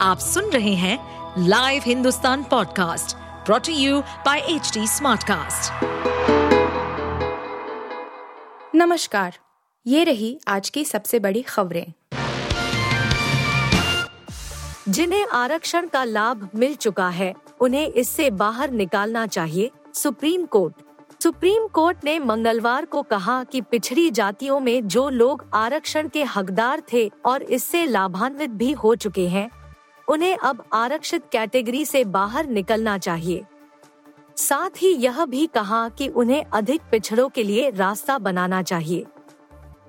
आप सुन रहे हैं live Hindustan podcast brought to you by H smartcast. नमस्कार, ये रही आज की सबसे बड़ी खबरें जिन्हें आरक्षण का लाभ मिल चुका है, उन्हें इससे बाहर निकालना चाहिए सुप्रीम कोर्ट सुप्रीम कोर्ट ने मंगलवार को कहा कि पिछड़ी जातियों में जो लोग आरक्षण के हकदार थे और इससे लाभान्वित भी हो चुके हैं उन्हें अब आरक्षित कैटेगरी से बाहर निकलना चाहिए। साथ ही यह भी कहा कि उन्हें अधिक पिछड़ों के लिए रास्ता बनाना चाहिए।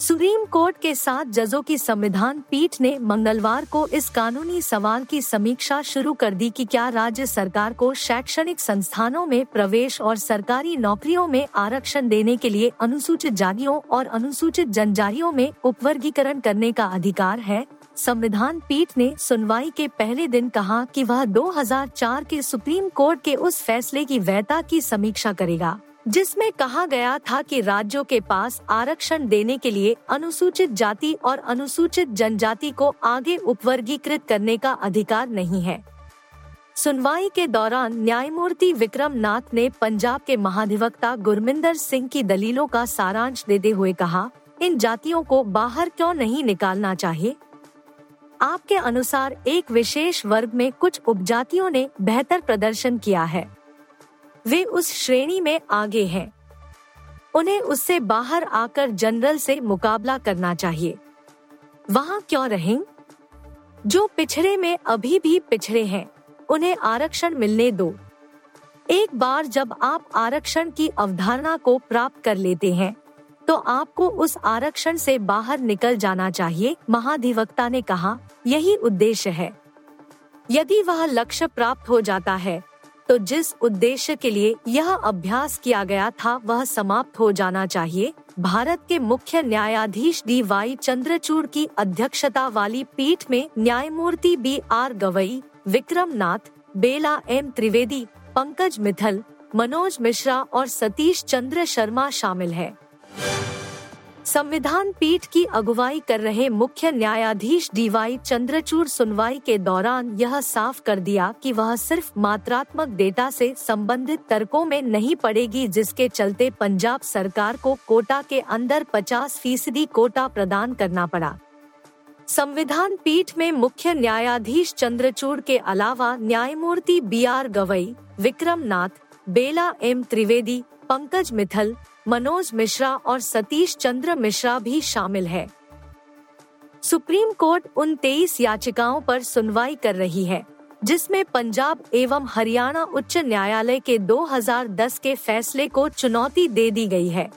सुप्रीम कोर्ट के साथ जजों की संविधान पीठ ने मंगलवार को इस कानूनी सवाल की समीक्षा शुरू कर दी कि क्या राज्य सरकार को शैक्षणिक संस्थानों में प्रवेश और सरकारी नौकरियों में आरक्षण देने के लिए अनुसूचित जातियों और अनुसूचित जनजातियों में उपवर्गीकरण करने का अधिकार है? संविधान पीठ ने सुनवाई के पहले दिन कहा कि वह 2004 के सुप्रीम कोर्ट के उस फैसले की वैधता की समीक्षा करेगा, जिसमें कहा गया था कि राज्यों के पास आरक्षण देने के लिए अनुसूचित जाति और अनुसूचित जनजाति को आगे उपवर्गीकृत करने का अधिकार नहीं है। सुनवाई के दौरान न्यायमूर्ति विक्रम नाथ ने पंजाब के महाधिवक्ता गुरमिंदर सिंह की दलीलों का सारांश देते हुए कहा, इन जातियों को बाहर क्यों नहीं निकालना चाहिए? आपके अनुसार एक विशेष वर्ग में कुछ उपजातियों ने बेहतर प्रदर्शन किया है। वे उस श्रेणी में आगे हैं। उन्हें उससे बाहर आकर जनरल से मुकाबला करना चाहिए। वहाँ क्यों रहें? जो पिछड़े में अभी भी पिछड़े हैं, उन्हें आरक्षण मिलने दो। एक बार जब आप आरक्षण की अवधारणा को प्राप्त कर लेते हैं तो आपको उस आरक्षण से बाहर निकल जाना चाहिए, महाधिवक्ता ने कहा। यही उद्देश्य है। यदि वह लक्ष्य प्राप्त हो जाता है तो जिस उद्देश्य के लिए यह अभ्यास किया गया था, वह समाप्त हो जाना चाहिए। भारत के मुख्य न्यायाधीश डी वाई चंद्रचूड़ की अध्यक्षता वाली पीठ में न्यायमूर्ति B R Gavai Vikram Nath Bela M Trivedi, Pankaj Mithal, Manoj Mishra और सतीश चंद्र शर्मा शामिल है। संविधान पीठ की अगुवाई कर रहे मुख्य न्यायाधीश डीवाई चंद्रचूड़ सुनवाई के दौरान यह साफ़ कर दिया कि वह सिर्फ़ मात्रात्मक डेटा से संबंधित तर्कों में नहीं पड़ेगी, जिसके चलते पंजाब सरकार को कोटा के अंदर 50 फ़ीसदी कोटा प्रदान करना पड़ा। संविधान पीठ में मुख्य न्यायाधीश चंद्रचूड़ के अलावा न्यायमूर्ति B R Gavai Vikram Nath Bela M Trivedi, Pankaj Mithal Manoj Mishra और सतीश चंद्र मिश्रा भी शामिल है। सुप्रीम कोर्ट उन तेईस याचिकाओं पर सुनवाई कर रही है, जिसमें पंजाब एवं हरियाणा उच्च न्यायालय के 2010 के फैसले को चुनौती दे दी गई है।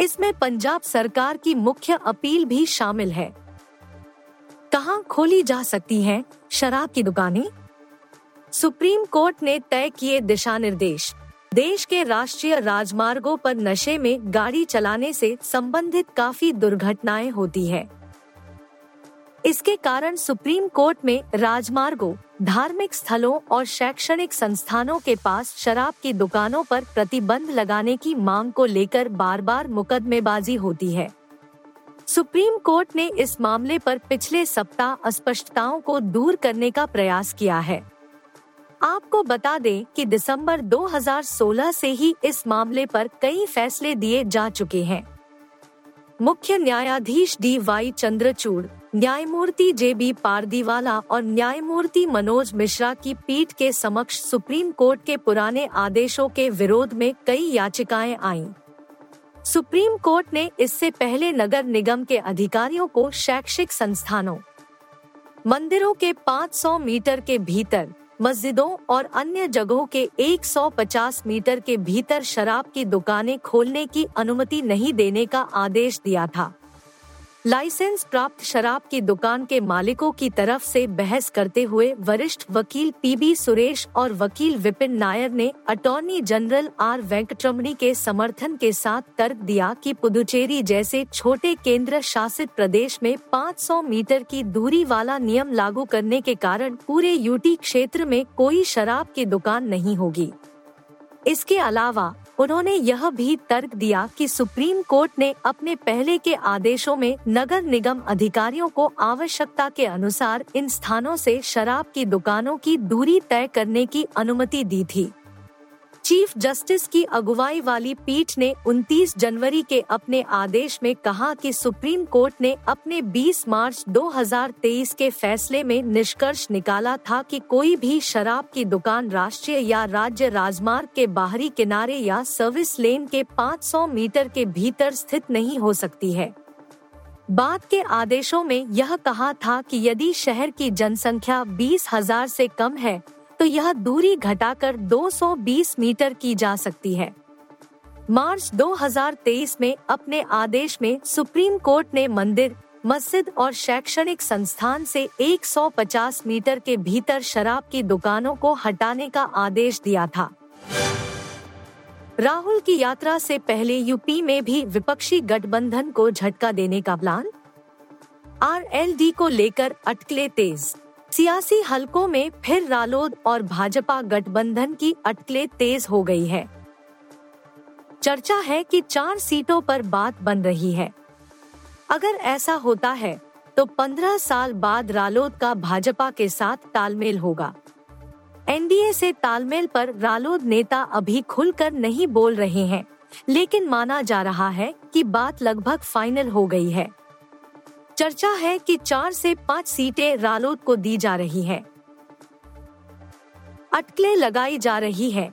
इसमें पंजाब सरकार की मुख्य अपील भी शामिल है। कहाँ खोली जा सकती हैं शराब की दुकानें? सुप्रीम कोर्ट ने तय किए दिशा निर्देश देश के राष्ट्रीय राजमार्गों पर नशे में गाड़ी चलाने से संबंधित काफ़ी दुर्घटनाएँ होती है। इसके कारण सुप्रीम कोर्ट में राजमार्गों, धार्मिक स्थलों और शैक्षणिक संस्थानों के पास शराब की दुकानों पर प्रतिबंध लगाने की मांग को लेकर बार बार मुकदमेबाजी होती है। सुप्रीम कोर्ट ने इस मामले पर पिछले सप्ताह अस्पष्टताओं को दूर करने का प्रयास किया है। आपको बता दें कि दिसंबर 2016 से ही इस मामले पर कई फैसले दिए जा चुके हैं मुख्य न्यायाधीश डी वाई चंद्रचूड़, न्यायमूर्ति जे बी पारदीवाला और न्यायमूर्ति मनोज मिश्रा की पीठ के समक्ष सुप्रीम कोर्ट के पुराने आदेशों के विरोध में कई याचिकाएँ आईं। सुप्रीम कोर्ट ने इससे पहले नगर निगम के अधिकारियों को शैक्षिक संस्थानों, मंदिरों के 500 मीटर के भीतर मस्जिदों और अन्य जगहों के 150 मीटर के भीतर शराब की दुकानें खोलने की अनुमति नहीं देने का आदेश दिया था। लाइसेंस प्राप्त शराब की दुकान के मालिकों की तरफ़ से बहस करते हुए वरिष्ठ वकील पीबी सुरेश और वकील विपिन नायर ने अटॉर्नी जनरल आर वेंकटरमणी के समर्थन के साथ तर्क दिया कि पुदुचेरी जैसे छोटे केंद्र शासित प्रदेश में 500 मीटर की दूरी वाला नियम लागू करने के कारण पूरे यूटी क्षेत्र में कोई शराब की दुकान नहीं होगी। इसके अलावा उन्होंने यह भी तर्क दिया कि सुप्रीम कोर्ट ने अपने पहले के आदेशों में नगर निगम अधिकारियों को आवश्यकता के अनुसार इन स्थानों से शराब की दुकानों की दूरी तय करने की अनुमति दी थी। चीफ जस्टिस की अगुवाई वाली पीठ ने 29 जनवरी के अपने आदेश में कहा कि सुप्रीम कोर्ट ने अपने 20 मार्च 2023 के फैसले में निष्कर्ष निकाला था कि कोई भी शराब की दुकान राष्ट्रीय या राज्य राजमार्ग के बाहरी किनारे या सर्विस लेन के 500 मीटर के भीतर स्थित नहीं हो सकती है। बाद के आदेशों में यह कहा था कि यदि शहर की जनसंख्या बीस हज़ार से कम है तो यह दूरी घटाकर 220 मीटर की जा सकती है। मार्च 2023 में अपने आदेश में सुप्रीम कोर्ट ने मंदिर, मस्जिद और शैक्षणिक संस्थान से 150 मीटर के भीतर शराब की दुकानों को हटाने का आदेश दिया था। राहुल की यात्रा से पहले यूपी में भी विपक्षी गठबंधन को झटका देने का प्लान? आरएलडी को लेकर अटकले तेज। सियासी हलकों में फिर रालोद और भाजपा गठबंधन की अटकलें तेज हो गई है। चर्चा है कि चार सीटों पर बात बन रही है। अगर ऐसा होता है तो 15 साल बाद रालोद का भाजपा के साथ तालमेल होगा। एनडीए से तालमेल पर रालोद नेता अभी खुलकर नहीं बोल रहे हैं, लेकिन माना जा रहा है कि बात लगभग फाइनल हो गई है। चर्चा है कि चार से पाँच सीटें रालोद को दी जा रही है। अटकलें लगाई जा रही है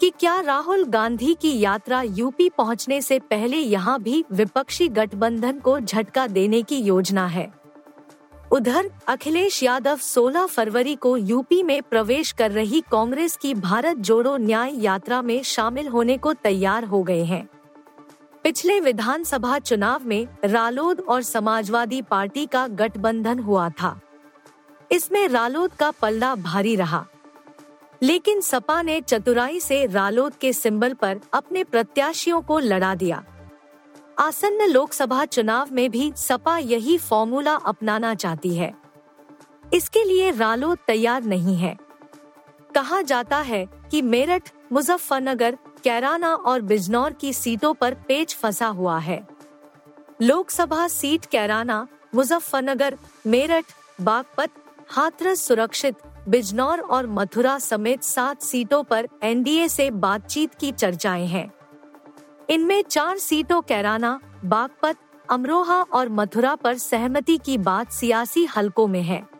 कि क्या राहुल गांधी की यात्रा यूपी पहुँचने से पहले यहाँ भी विपक्षी गठबंधन को झटका देने की योजना है। उधर, अखिलेश यादव 16 फरवरी को यूपी में प्रवेश कर रही कांग्रेस की भारत जोड़ो न्याय यात्रा में शामिल होने को तैयार हो गए हैं। पिछले विधानसभा चुनाव में रालोद और समाजवादी पार्टी का गठबंधन हुआ था। इसमें रालोद का पल्ला भारी रहा। लेकिन सपा ने चतुराई से रालोद के सिंबल पर अपने प्रत्याशियों को लड़ा दिया। आसन्न लोकसभा चुनाव में भी सपा यही फॉर्मूला अपनाना चाहती है। इसके लिए रालोद तैयार नहीं है। कहा जाता है कि मेरठ, मुजफ्फरनगर कैराना और बिजनौर की सीटों पर पेच फंसा हुआ है। लोकसभा सीट कैराना, मुजफ्फरनगर, मेरठ, बागपत, हाथरस सुरक्षित, बिजनौर और मथुरा समेत सात सीटों पर एनडीए से बातचीत की चर्चाएँ हैं। इनमें चार सीटों कैराना, बागपत, अमरोहा और मथुरा पर सहमति की बात सियासी हलकों में है।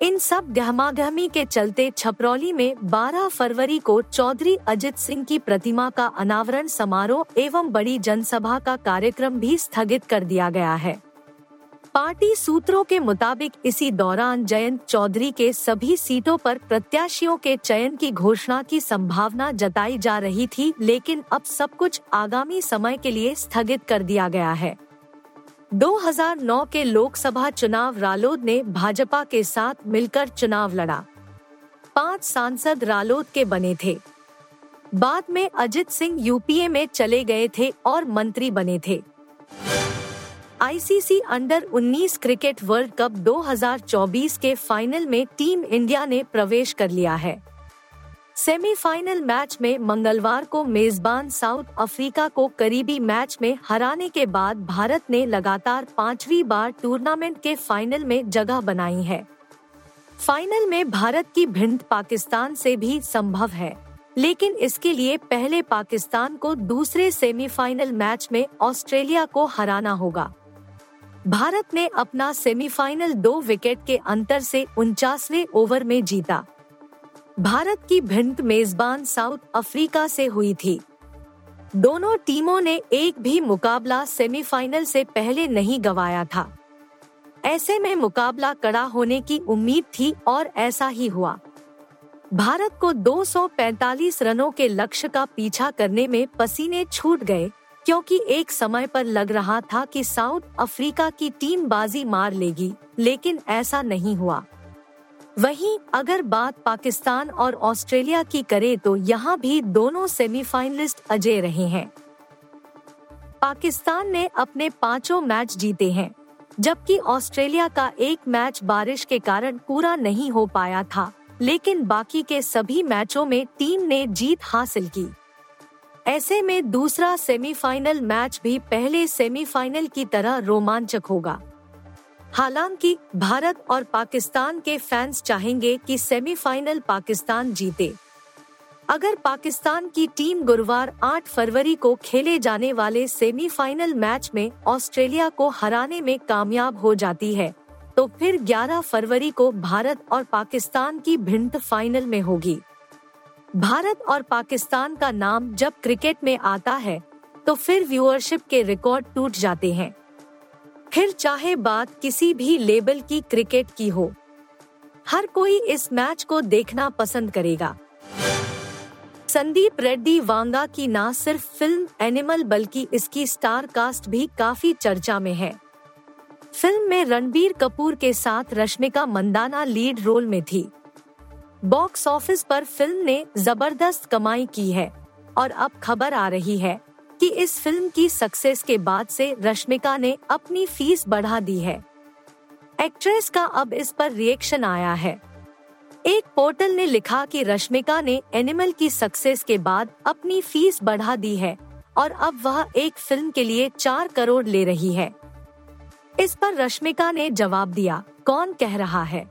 इन सब गहमागहमी के चलते छपरौली में 12 फरवरी को चौधरी अजित सिंह की प्रतिमा का अनावरण समारोह एवं बड़ी जनसभा का कार्यक्रम भी स्थगित कर दिया गया है। पार्टी सूत्रों के मुताबिक इसी दौरान जयंत चौधरी के सभी सीटों पर प्रत्याशियों के चयन की घोषणा की संभावना जताई जा रही थी, लेकिन अब सब कुछ आगामी समय के लिए स्थगित कर दिया गया है। 2009 के लोकसभा चुनाव रालोद ने भाजपा के साथ मिलकर चुनाव लड़ा। पाँच सांसद रालोद के बने थे। बाद में अजित सिंह यूपीए में चले गए थे और मंत्री बने थे। ICC under 19 cricket world cup 2024 के फाइनल में टीम इंडिया ने प्रवेश कर लिया है। सेमीफाइनल मैच में मंगलवार को मेजबान साउथ अफ्रीका को करीबी मैच में हराने के बाद भारत ने लगातार पांचवी बार टूर्नामेंट के फाइनल में जगह बनाई है। फाइनल में भारत की भिंड पाकिस्तान से भी संभव है, लेकिन इसके लिए पहले पाकिस्तान को दूसरे सेमीफाइनल मैच में ऑस्ट्रेलिया को हराना होगा। भारत ने अपना सेमीफाइनल दो विकेट के अंतर से उनचासवे ओवर में जीता। भारत की भिंड मेजबान साउथ अफ्रीका से हुई थी। दोनों टीमों ने एक भी मुकाबला सेमीफाइनल से पहले नहीं गवाया था। ऐसे में मुकाबला कड़ा होने की उम्मीद थी और ऐसा ही हुआ। भारत को 245 रनों के लक्ष्य का पीछा करने में पसीने छूट गए, क्योंकि एक समय पर लग रहा था कि साउथ अफ्रीका की टीम बाजी मार लेगी, लेकिन ऐसा नहीं हुआ। वहीं अगर बात पाकिस्तान और ऑस्ट्रेलिया की करे तो यहाँ भी दोनों सेमीफाइनलिस्ट अजय रहे हैं। पाकिस्तान ने अपने पाँचों मैच जीते हैं, जबकि ऑस्ट्रेलिया का एक मैच बारिश के कारण पूरा नहीं हो पाया था, लेकिन बाकी के सभी मैचों में टीम ने जीत हासिल की। ऐसे में दूसरा सेमीफाइनल मैच भी पहले सेमीफाइनल की तरह रोमांचक होगा। हालाँकि, भारत और पाकिस्तान के फैंस चाहेंगे कि सेमीफाइनल पाकिस्तान जीते। अगर पाकिस्तान की टीम गुरुवार 8 फरवरी को खेले जाने वाले सेमीफाइनल मैच में ऑस्ट्रेलिया को हराने में कामयाब हो जाती है तो फिर 11 फरवरी को भारत और पाकिस्तान की भिंत फाइनल में होगी। भारत और पाकिस्तान का नाम जब क्रिकेट में आता है तो फिर व्यूअरशिप के रिकॉर्ड टूट जाते हैं। फिर चाहे बात किसी भी लेबल की क्रिकेट की हो। हर कोई इस मैच को देखना पसंद करेगा। संदीप रेड्डी वांगा की न सिर्फ़ फ़िल्म एनिमल बल्कि इसकी स्टार कास्ट भी काफ़ी चर्चा में है। फ़िल्म में रणबीर कपूर के साथ रश्मिका मंदाना लीड रोल में थी। बॉक्स ऑफ़िस पर फ़िल्म ने ज़बरदस्त कमाई की है और अब खबर आ रही है कि इस फ़िल्म की सक्सेस के बाद से रश्मिका ने अपनी फ़ीस बढ़ा दी है। एक्ट्रेस का अब इस पर रिएक्शन आया है। एक पोर्टल ने लिखा कि रश्मिका ने एनिमल की सक्सेस के बाद अपनी फ़ीस बढ़ा दी है और अब वह एक फ़िल्म के लिए चार करोड़ ले रही है। इस पर रश्मिका ने जवाब दिया, कौन कह रहा है?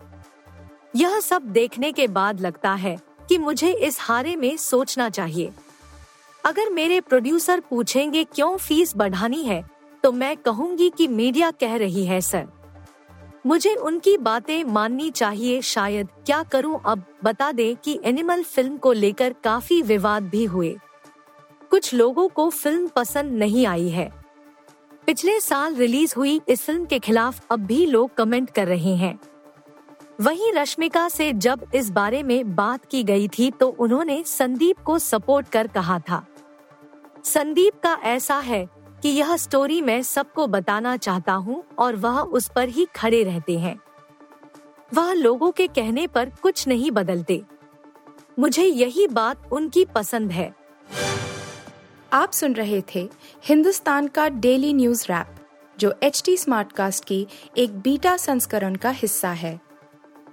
यह सब देखने के बाद लगता है कि मुझे इस हारे में सोचना चाहिए। अगर मेरे प्रोड्यूसर पूछेंगे क्यों फ़ीस बढ़ानी है तो मैं कहूँगी कि मीडिया कह रही है सर मुझे उनकी बातें माननी चाहिए, शायद। क्या करूँ अब? बता दे कि एनिमल फ़िल्म को लेकर काफ़ी विवाद भी हुए। कुछ लोगों को फ़िल्म पसंद नहीं आई है। पिछले साल रिलीज़ हुई इस फ़िल्म के खिलाफ अब भी लोग कमेंट कर रहे हैं। वहीं रश्मिका से जब इस बारे में बात की गई थी तो उन्होंने संदीप को सपोर्ट कर कहा था। संदीप का ऐसा है कि यह स्टोरी मैं सबको बताना चाहता हूँ और वह उस पर ही खड़े रहते हैं। वह लोगों के कहने पर कुछ नहीं बदलते। मुझे यही बात उनकी पसंद है। आप सुन रहे थे हिंदुस्तान का डेली न्यूज़ रैप, जो एच टी स्मार्ट कास्ट की एक बीटा संस्करण का हिस्सा है।